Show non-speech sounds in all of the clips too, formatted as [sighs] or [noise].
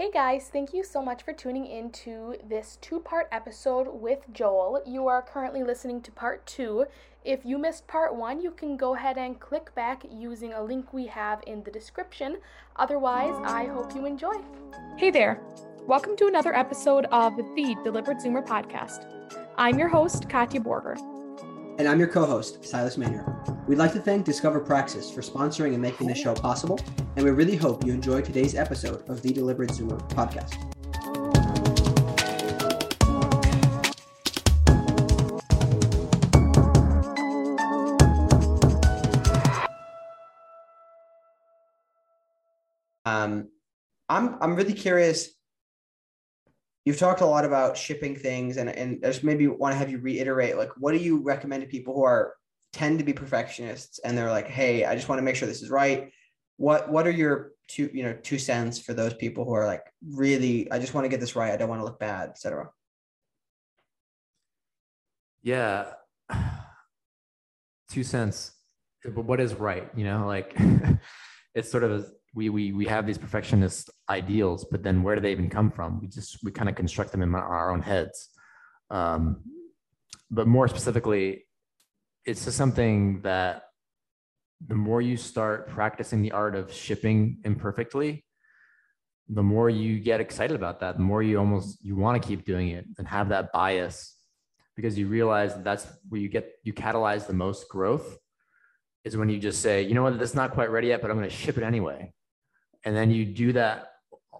Hey guys, thank you so much for tuning in to this two part episode with Joel. You are currently listening to part two. If you missed part one, you can go ahead and click back using a link we have in the description. Otherwise, I hope you enjoy. Hey there. Welcome to another episode of the Deliberate Zoomer podcast. I'm your host, Katya Borger. And I'm your co host, Silas Maynard. We'd like to thank Discover Praxis for sponsoring and making this show possible, and we really hope you enjoy today's episode of the Deliberate Zoomer podcast. Um, I'm I'm really curious. You've talked a lot about shipping things, and and I just maybe want to have you reiterate like what do you recommend to people who are tend to be perfectionists and they're like, hey, I just want to make sure this is right. What what are your two you know two cents for those people who are like really I just want to get this right. I don't want to look bad, etc. Yeah, [sighs] two cents. But what is right? You know, like [laughs] it's sort of we we we have these perfectionist ideals, but then where do they even come from? We just we kind of construct them in our own heads. Um, but more specifically, it's just something that the more you start practicing the art of shipping imperfectly, the more you get excited about that, the more you almost you want to keep doing it and have that bias because you realize that that's where you get you catalyze the most growth is when you just say, you know what, that's not quite ready yet, but I'm going to ship it anyway. And then you do that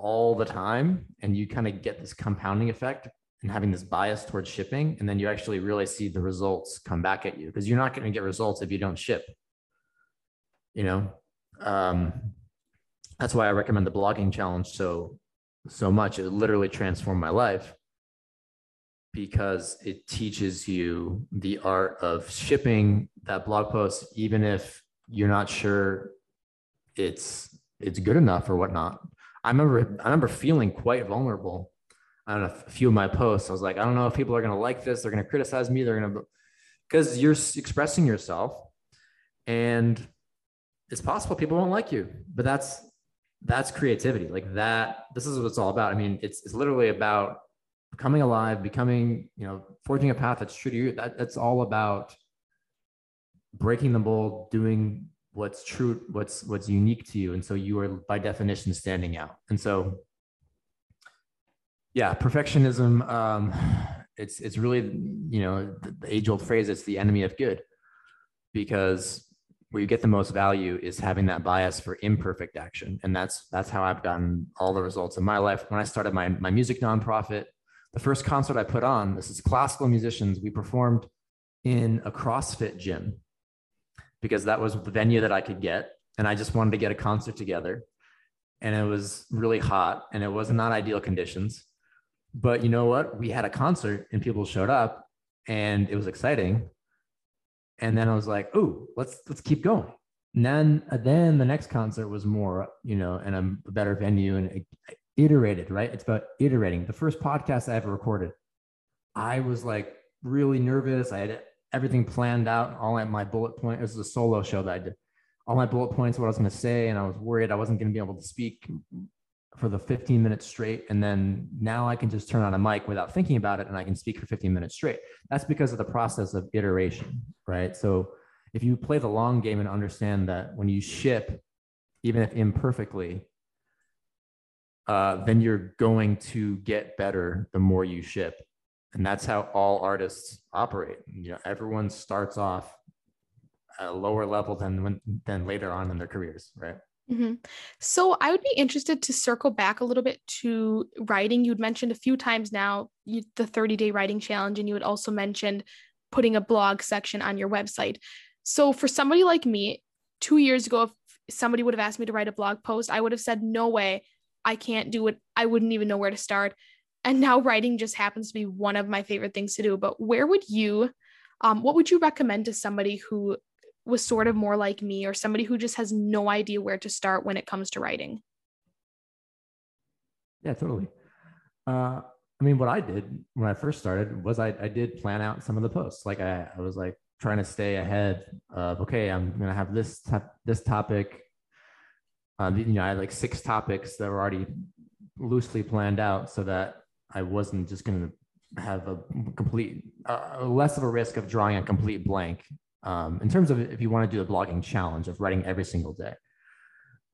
all the time and you kind of get this compounding effect and having this bias towards shipping. And then you actually really see the results come back at you because you're not going to get results if you don't ship. You know, um, that's why I recommend the blogging challenge so so much. It literally transformed my life because it teaches you the art of shipping that blog post, even if you're not sure it's it's good enough or whatnot. I remember I remember feeling quite vulnerable on a few of my posts. I was like, I don't know if people are gonna like this, they're gonna criticize me, they're gonna because you're expressing yourself and it's possible people won't like you, but that's that's creativity. Like that, this is what it's all about. I mean, it's it's literally about becoming alive, becoming, you know, forging a path that's true to you. That, that's all about breaking the mold, doing what's true, what's what's unique to you. And so you are by definition standing out. And so yeah, perfectionism, um, it's it's really, you know, the, the age-old phrase, it's the enemy of good. Because where you get the most value is having that bias for imperfect action. And that's that's how I've gotten all the results in my life. When I started my, my music nonprofit, the first concert I put on, this is classical musicians, we performed in a CrossFit gym because that was the venue that I could get. And I just wanted to get a concert together. And it was really hot and it was not ideal conditions. But you know what? We had a concert and people showed up and it was exciting. And then I was like, oh, let's let's keep going. And then uh, then the next concert was more, you know, in a better venue and iterated, right? It's about iterating. The first podcast I ever recorded, I was like really nervous. I had everything planned out, all at my bullet point. It was a solo show that I did. All my bullet points, what I was going to say, and I was worried I wasn't going to be able to speak for the 15 minutes straight. And then now I can just turn on a mic without thinking about it and I can speak for 15 minutes straight. That's because of the process of iteration, right? So if you play the long game and understand that when you ship, even if imperfectly, uh, then you're going to get better the more you ship. And that's how all artists operate. You know, everyone starts off at a lower level than when, than later on in their careers, right? Mm-hmm. So I would be interested to circle back a little bit to writing. You'd mentioned a few times now you, the 30 day writing challenge, and you had also mentioned putting a blog section on your website. So for somebody like me, two years ago, if somebody would have asked me to write a blog post, I would have said, no way, I can't do it. I wouldn't even know where to start. And now writing just happens to be one of my favorite things to do. But where would you, um, what would you recommend to somebody who was sort of more like me or somebody who just has no idea where to start when it comes to writing? Yeah, totally. Uh, I mean, what I did when I first started was I, I did plan out some of the posts. Like I, I was like trying to stay ahead of, okay, I'm going to have this, this topic uh, you know, I had like six topics that were already loosely planned out so that I wasn't just going to have a complete, uh, less of a risk of drawing a complete blank. Um, in terms of if you want to do the blogging challenge of writing every single day.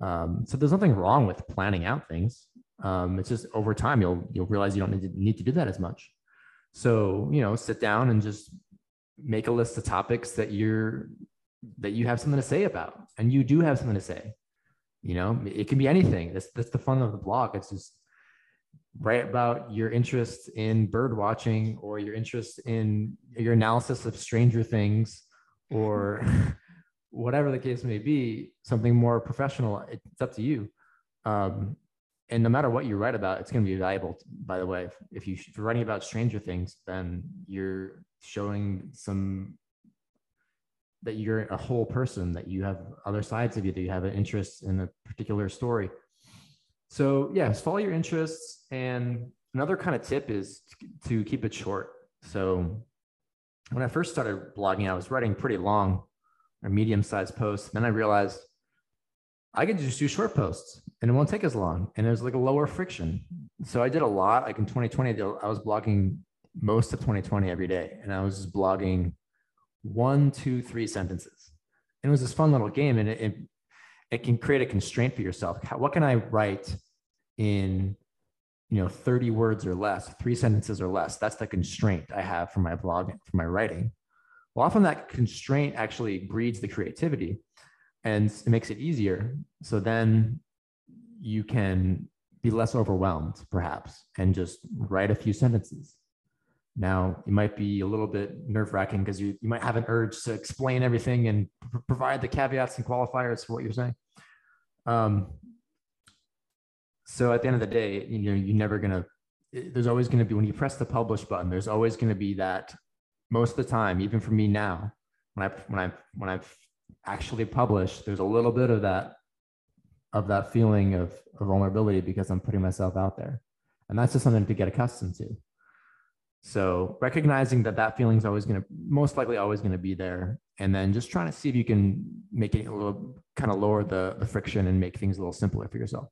Um, so there's nothing wrong with planning out things. Um, it's just over time you'll you'll realize you don't need to, need to do that as much. So you know, sit down and just make a list of topics that you're that you have something to say about, and you do have something to say. You know, it can be anything. That's that's the fun of the blog. It's just write about your interest in bird watching or your interest in your analysis of Stranger Things or [laughs] whatever the case may be, something more professional. It's up to you. Um, and no matter what you write about, it's going to be valuable. By the way, if, if you're writing about Stranger Things, then you're showing some that you're a whole person, that you have other sides of you, that you have an interest in a particular story. So yes, follow your interests. And another kind of tip is to keep it short. So when I first started blogging, I was writing pretty long or medium-sized posts. Then I realized I could just do short posts and it won't take as long. And there's like a lower friction. So I did a lot. Like in 2020, I was blogging most of 2020 every day. And I was just blogging one, two, three sentences. And it was this fun little game. And it, it, it can create a constraint for yourself. How, what can I write in you know 30 words or less three sentences or less that's the constraint i have for my blog for my writing well often that constraint actually breeds the creativity and it makes it easier. So then you can be less overwhelmed, perhaps, and just write a few sentences. Now, it might be a little bit nerve wracking because you, you might have an urge to explain everything and pr- provide the caveats and qualifiers for what you're saying. Um, so at the end of the day, you know, you're never going to, there's always going to be, when you press the publish button, there's always going to be that most of the time, even for me now, when I, when I, when I've actually publish, there's a little bit of that of that feeling of, of vulnerability because I'm putting myself out there. And that's just something to get accustomed to. So recognizing that that feeling is always going to, most likely always going to be there. And then just trying to see if you can make it a little, kind of lower the, the friction and make things a little simpler for yourself.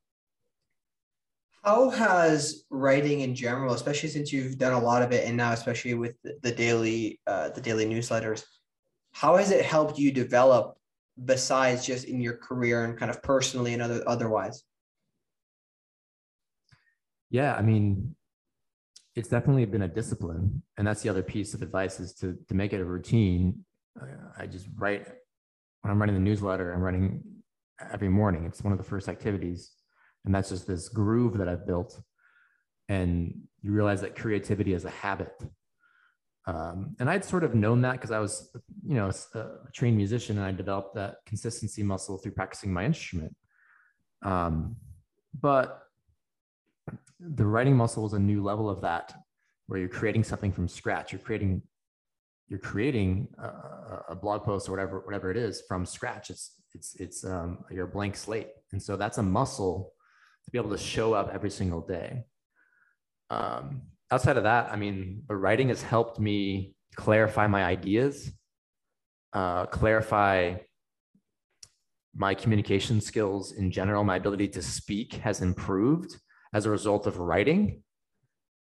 How has writing in general, especially since you've done a lot of it, and now especially with the, daily, uh, the daily newsletters, how has it helped you develop besides just in your career and kind of personally and other otherwise? Yeah i mean it's definitely been a discipline and that's the other piece of advice is to to make it a routine. I just write when i'm writing the newsletter i'm writing every morning. It's one of the first activities and that's just this groove that i've built and you realize that creativity is a habit um, and I'd sort of known that because I was, you know, a, trained musician and I developed that consistency muscle through practicing my instrument. Um, but the writing muscle is a new level of that, where you're creating something from scratch. You're creating, you're creating a, a blog post or whatever, whatever it is from scratch. It's it's it's um, your blank slate, and so that's a muscle to be able to show up every single day. Um, outside of that, I mean, the writing has helped me clarify my ideas, uh, clarify my communication skills in general. My ability to speak has improved as a result of writing,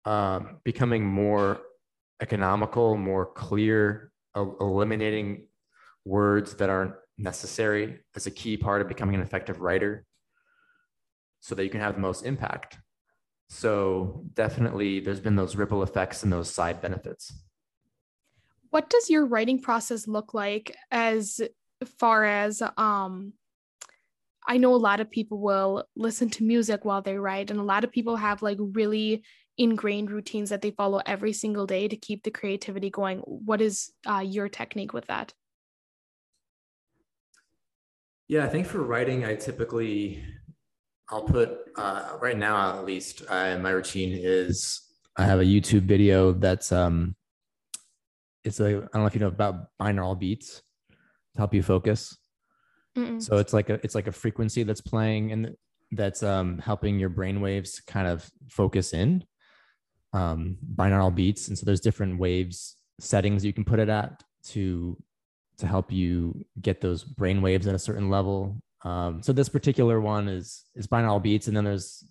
um, becoming more economical, more clear, eliminating words that aren't necessary as a key part of becoming an effective writer so that you can have the most impact. So definitely there's been those ripple effects and those side benefits. What does your writing process look like as far as um I know a lot of people will listen to music while they write and a lot of people have like really ingrained routines that they follow every single day to keep the creativity going. What is uh, your technique with that? Yeah, I think for writing, I typically I'll put uh, right now at least. Uh, my routine is I have a YouTube video that's um, it's a I don't know if you know about binaural beats to help you focus. Mm-mm. So it's like a it's like a frequency that's playing and that's um, helping your brain waves kind of focus in um, binaural beats. And so there's different waves settings you can put it at to to help you get those brain waves at a certain level um, so this particular one is is binaural beats, and then there's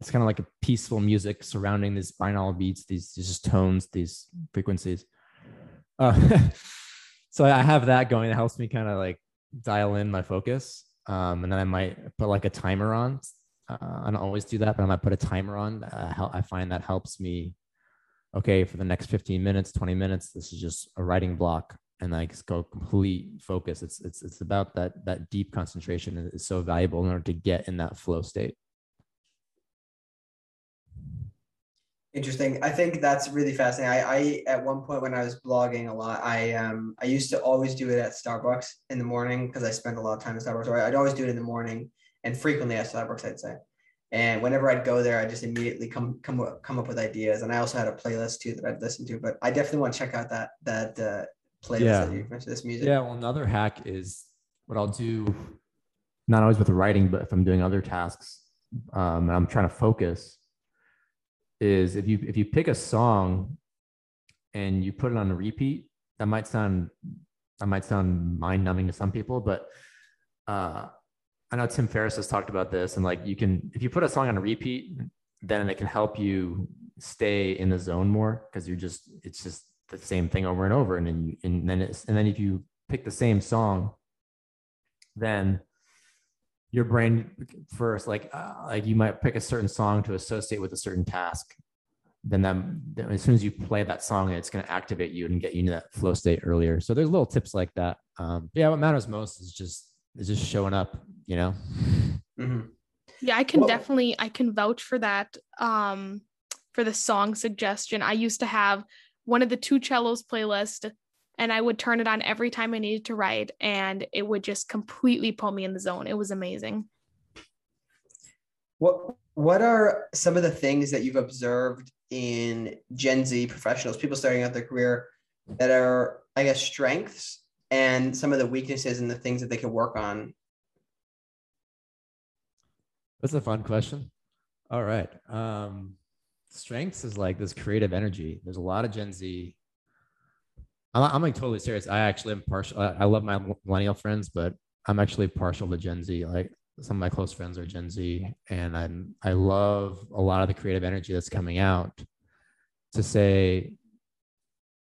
it's kind of like a peaceful music surrounding these binaural beats, these, these just tones, these frequencies. Uh, [laughs] so I have that going. It helps me kind of like dial in my focus. Um, and then I might put like a timer on. Uh, I don't always do that, but I might put a timer on. Uh, I find that helps me. Okay, for the next 15 minutes, 20 minutes, this is just a writing block and like go complete focus. It's it's it's about that that deep concentration is so valuable in order to get in that flow state. Interesting. I think that's really fascinating. I, I at one point when I was blogging a lot, I um I used to always do it at Starbucks in the morning because I spent a lot of time at Starbucks. Or I'd always do it in the morning and frequently at Starbucks, I'd say. And whenever I'd go there, I just immediately come come come up with ideas. And I also had a playlist too that I'd listen to. But I definitely want to check out that that uh, playlist yeah. that you mentioned this music. Yeah. Well, another hack is what I'll do, not always with writing, but if I'm doing other tasks, um, and I'm trying to focus is if you if you pick a song and you put it on a repeat, that might sound that might sound mind numbing to some people, but uh, I know Tim Ferriss has talked about this, and like you can if you put a song on a repeat, then it can help you stay in the zone more because you're just it's just the same thing over and over, and then you, and then it's and then if you pick the same song, then your brain first like uh, like you might pick a certain song to associate with a certain task. Then that as soon as you play that song it's going to activate you and get you into that flow state earlier. So there's little tips like that. Um yeah what matters most is just is just showing up you know? Mm-hmm. yeah i can well, definitely i can vouch for that um for the song suggestion. I used to have one of the two cellos playlist and I would turn it on every time I needed to write, and it would just completely pull me in the zone. It was amazing. What What are some of the things that you've observed in Gen Z professionals, people starting out their career, that are, I guess, strengths and some of the weaknesses and the things that they could work on? That's a fun question. All right. Um, strengths is like this creative energy. There's a lot of Gen Z I'm, I'm like totally serious. I actually am partial. I, I love my millennial friends, but I'm actually partial to Gen Z. Like some of my close friends are Gen Z, and I'm I love a lot of the creative energy that's coming out to say,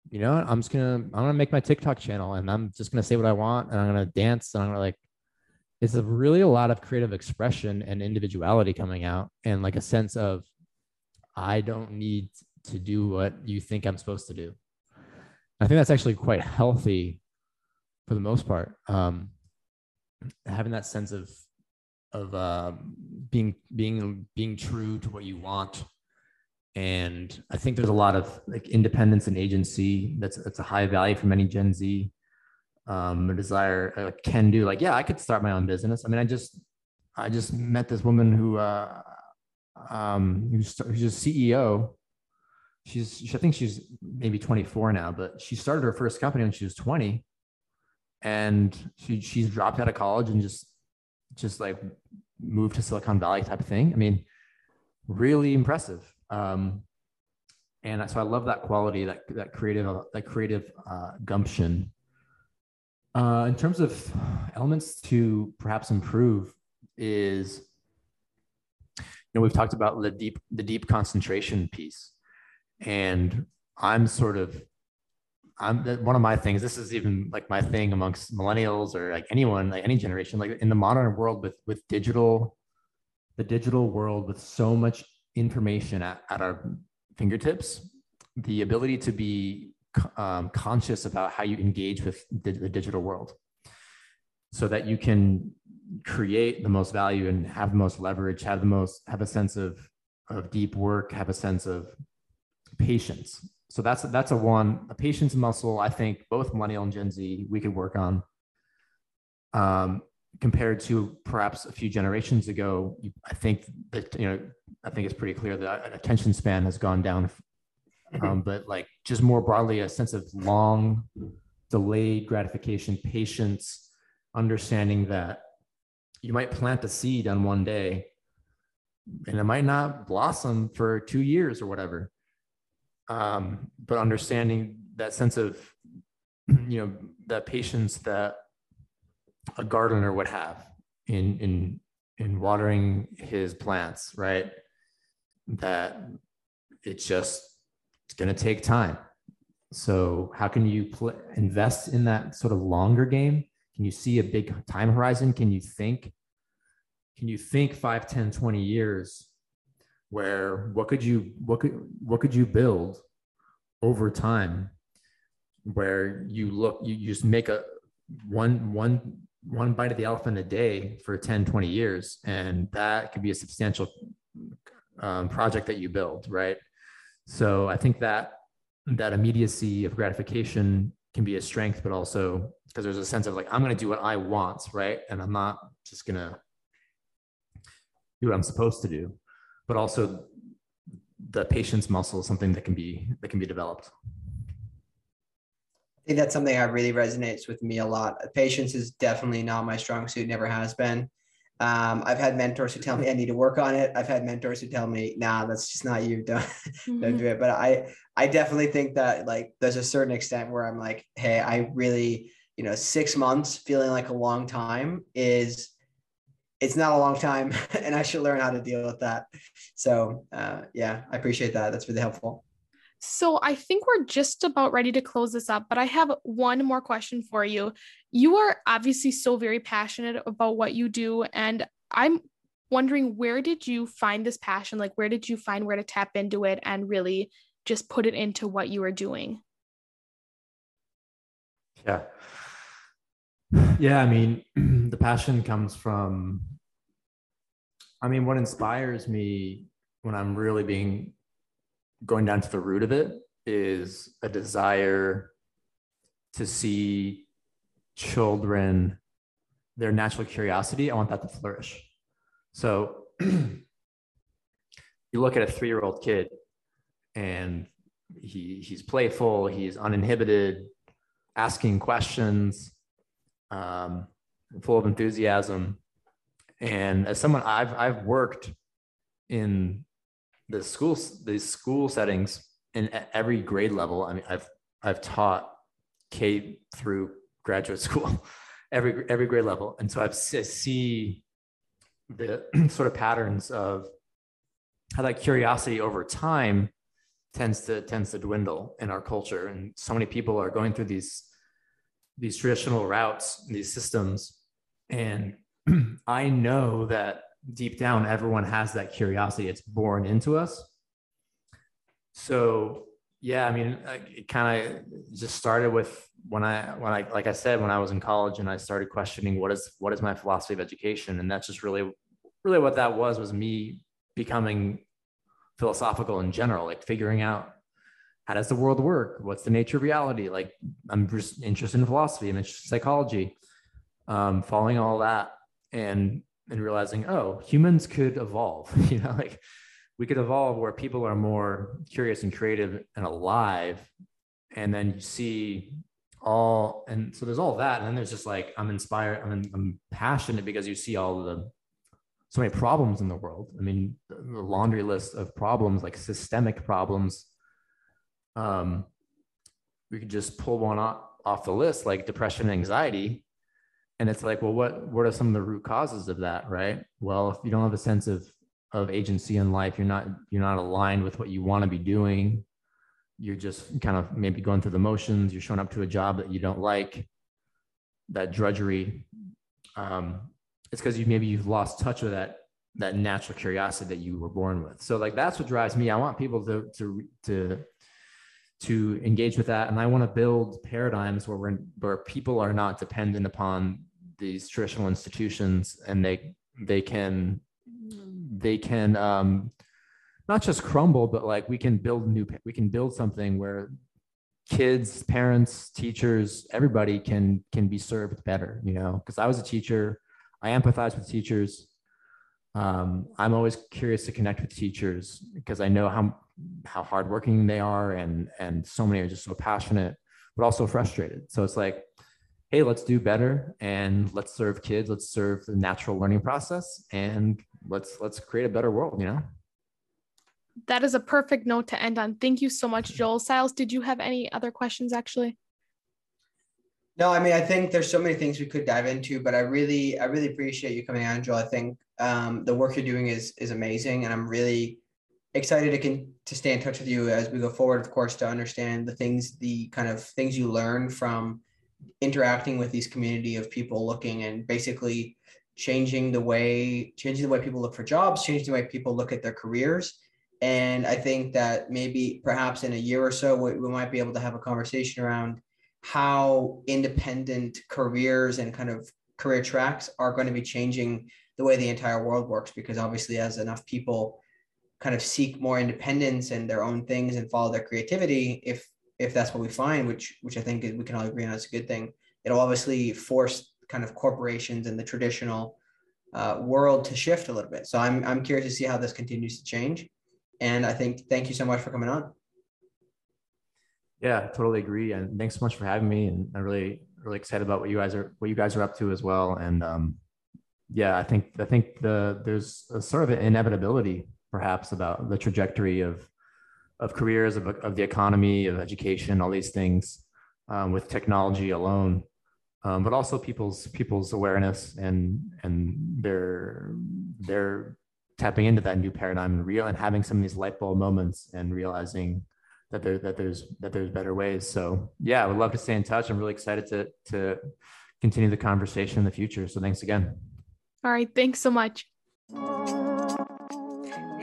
you know, I'm just gonna I'm gonna make my TikTok channel, and I'm just gonna say what I want, and I'm gonna dance, and I'm gonna like. It's a really a lot of creative expression and individuality coming out, and like a sense of, I don't need to do what you think I'm supposed to do. I think that's actually quite healthy for the most part. Um, having that sense of of uh, being being being true to what you want, and I think there's a lot of like independence and agency. That's that's a high value for many Gen Z. Um, a desire, uh, can do. Like, yeah, I could start my own business. I mean, I just I just met this woman who uh, um, who's, who's a CEO she's I think she's maybe 24 now, but she started her first company when she was 20, and she she's dropped out of college and just just like moved to Silicon Valley type of thing. I mean, really impressive. Um, and so I love that quality, that that creative that creative uh, gumption. Uh, in terms of elements to perhaps improve, is know we've talked about the deep the deep concentration piece. And i'm sort of i'm one of my things this is even like my thing amongst millennials or like anyone like any generation like in the modern world with with digital the digital world with so much information at, at our fingertips the ability to be um, conscious about how you engage with the, the digital world so that you can create the most value and have the most leverage have the most have a sense of of deep work have a sense of patience. So that's that's a one a patience muscle. I think both millennial and Gen Z we could work on. Um, compared to perhaps a few generations ago, I think that you know I think it's pretty clear that attention span has gone down. Mm-hmm. Um, but like just more broadly, a sense of long delayed gratification, patience, understanding that you might plant a seed on one day and it might not blossom for two years or whatever um, but understanding that sense of [clears throat] you know that patience that a gardener would have in in in watering his plants right that it's just it's going to take time. So how can you pl- invest in that sort of longer game? Can you see a big time horizon? Can you think can you think 5 10 20 years where what could you what could what could you build over time where you look you, you just make a one one one bite of the elephant a day for 10 20 years and that could be a substantial um, project that you build right so i think that that immediacy of gratification can be a strength but also because there's a sense of like i'm going to do what i want right and i'm not just going to do what i'm supposed to do but also the patience muscle is something that can be that can be developed I think that's something that really resonates with me a lot. Patience is definitely not my strong suit, never has been. Um, I've had mentors who tell me I need to work on it. I've had mentors who tell me, nah, that's just not you. [laughs] Don't, mm-hmm. don't do it. But I, I definitely think that like there's a certain extent where I'm like, hey, I really, you know, six months feeling like a long time is it's not a long time [laughs] and I should learn how to deal with that. So uh, yeah, I appreciate that. That's really helpful. So I think we're just about ready to close this up, but I have one more question for you. You are obviously so very passionate about what you do, and I'm wondering where did you find this passion? Like, where did you find where to tap into it and really just put it into what you are doing? Yeah. Yeah, I mean, [clears throat] the passion comes from, I mean, what inspires me when I'm really being going down to the root of it is a desire to see children their natural curiosity i want that to flourish. So [clears throat] you look at a three-year-old kid and he he's playful he's uninhibited asking questions um, full of enthusiasm. And as someone i've i've worked in the schools these school settings in at every grade level. I mean i've i've taught k through graduate [laughs] school every every grade level and so i've I see the [clears throat] sort of patterns of how that curiosity over time tends to tends to dwindle in our culture and so many people are going through these these traditional routes these systems and [clears throat] i know that deep down, everyone has that curiosity. It's born into us. So yeah, I mean, it kind of just started with when I when I like I said when I was in college and I started questioning what is what is my philosophy of education, and that's just really really what that was was me becoming philosophical in general, like figuring out how does the world work, what's the nature of reality. Like I'm just interested in philosophy, I'm interested in psychology, um, following all that, and and realizing, oh, humans could evolve. [laughs] you know, like we could evolve where people are more curious and creative and alive. And then you see all, and so there's all that. And then there's just like, I'm inspired, I'm, I'm passionate because you see all the, so many problems in the world. I mean, the laundry list of problems, like systemic problems. Um, we could just pull one off, off the list, like depression and anxiety, and it's like well what what are some of the root causes of that right well if you don't have a sense of of agency in life you're not you're not aligned with what you want to be doing. You're just kind of maybe going through the motions. You're showing up to a job that you don't like. That drudgery um, it's because you maybe you've lost touch with that that natural curiosity that you were born with. So like that's what drives me. I want people to to to to engage with that. And i want to build paradigms where we're where people are not dependent upon these traditional institutions and they they can they can um, not just crumble but like we can build new we can build something where kids parents teachers everybody can can be served better you know? Because i was a teacher. I empathize with teachers. Um, i'm always curious to connect with teachers because i know how how hardworking they are and and so many are just so passionate but also frustrated. So it's like hey, let's do better and let's serve kids, let's serve the natural learning process and let's let's create a better world, you know? That is a perfect note to end on. Thank you so much, Joel. Silas, did you have any other questions actually? No, I mean, I think there's so many things we could dive into, but I really, I really appreciate you coming on, Joel. I think um, the work you're doing is is amazing, and I'm really excited to can to stay in touch with you as we go forward. Of course, to understand the things, the kind of things you learn from interacting with these community of people looking and basically changing the way changing the way people look for jobs, changing the way people look at their careers. And I think that maybe perhaps in a year or so, we, we might be able to have a conversation around how independent careers and kind of career tracks are going to be changing the way the entire world works. Because obviously, as enough people kind of seek more independence and their own things and follow their creativity, if if that's what we find, which which I think we can all agree on is a good thing, it'll obviously force kind of corporations and the traditional uh, world to shift a little bit. So I'm I'm curious to see how this continues to change. And I think thank you so much for coming on. Yeah, totally agree. And thanks so much for having me. And I'm really, really excited about what you guys are, what you guys are up to as well. And um, yeah, I think, I think the, there's a sort of an inevitability perhaps about the trajectory of, of careers, of, of the economy, of education, all these things um, with technology alone. Um, but also people's people's awareness and and their their tapping into that new paradigm and real and having some of these light bulb moments and realizing that there that there's that there's better ways. So yeah, I would love to stay in touch. I'm really excited to to continue the conversation in the future. So thanks again. All right, thanks so much.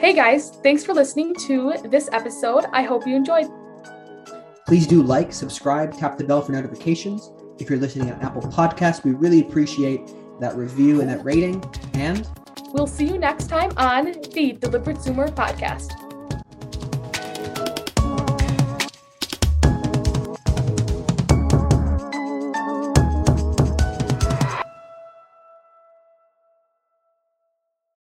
Hey guys, thanks for listening to this episode. I hope you enjoyed. Please do like, subscribe, tap the bell for notifications. If you're listening on Apple Podcasts, we really appreciate that review and that rating. And we'll see you next time on the Deliberate Zoomer podcast.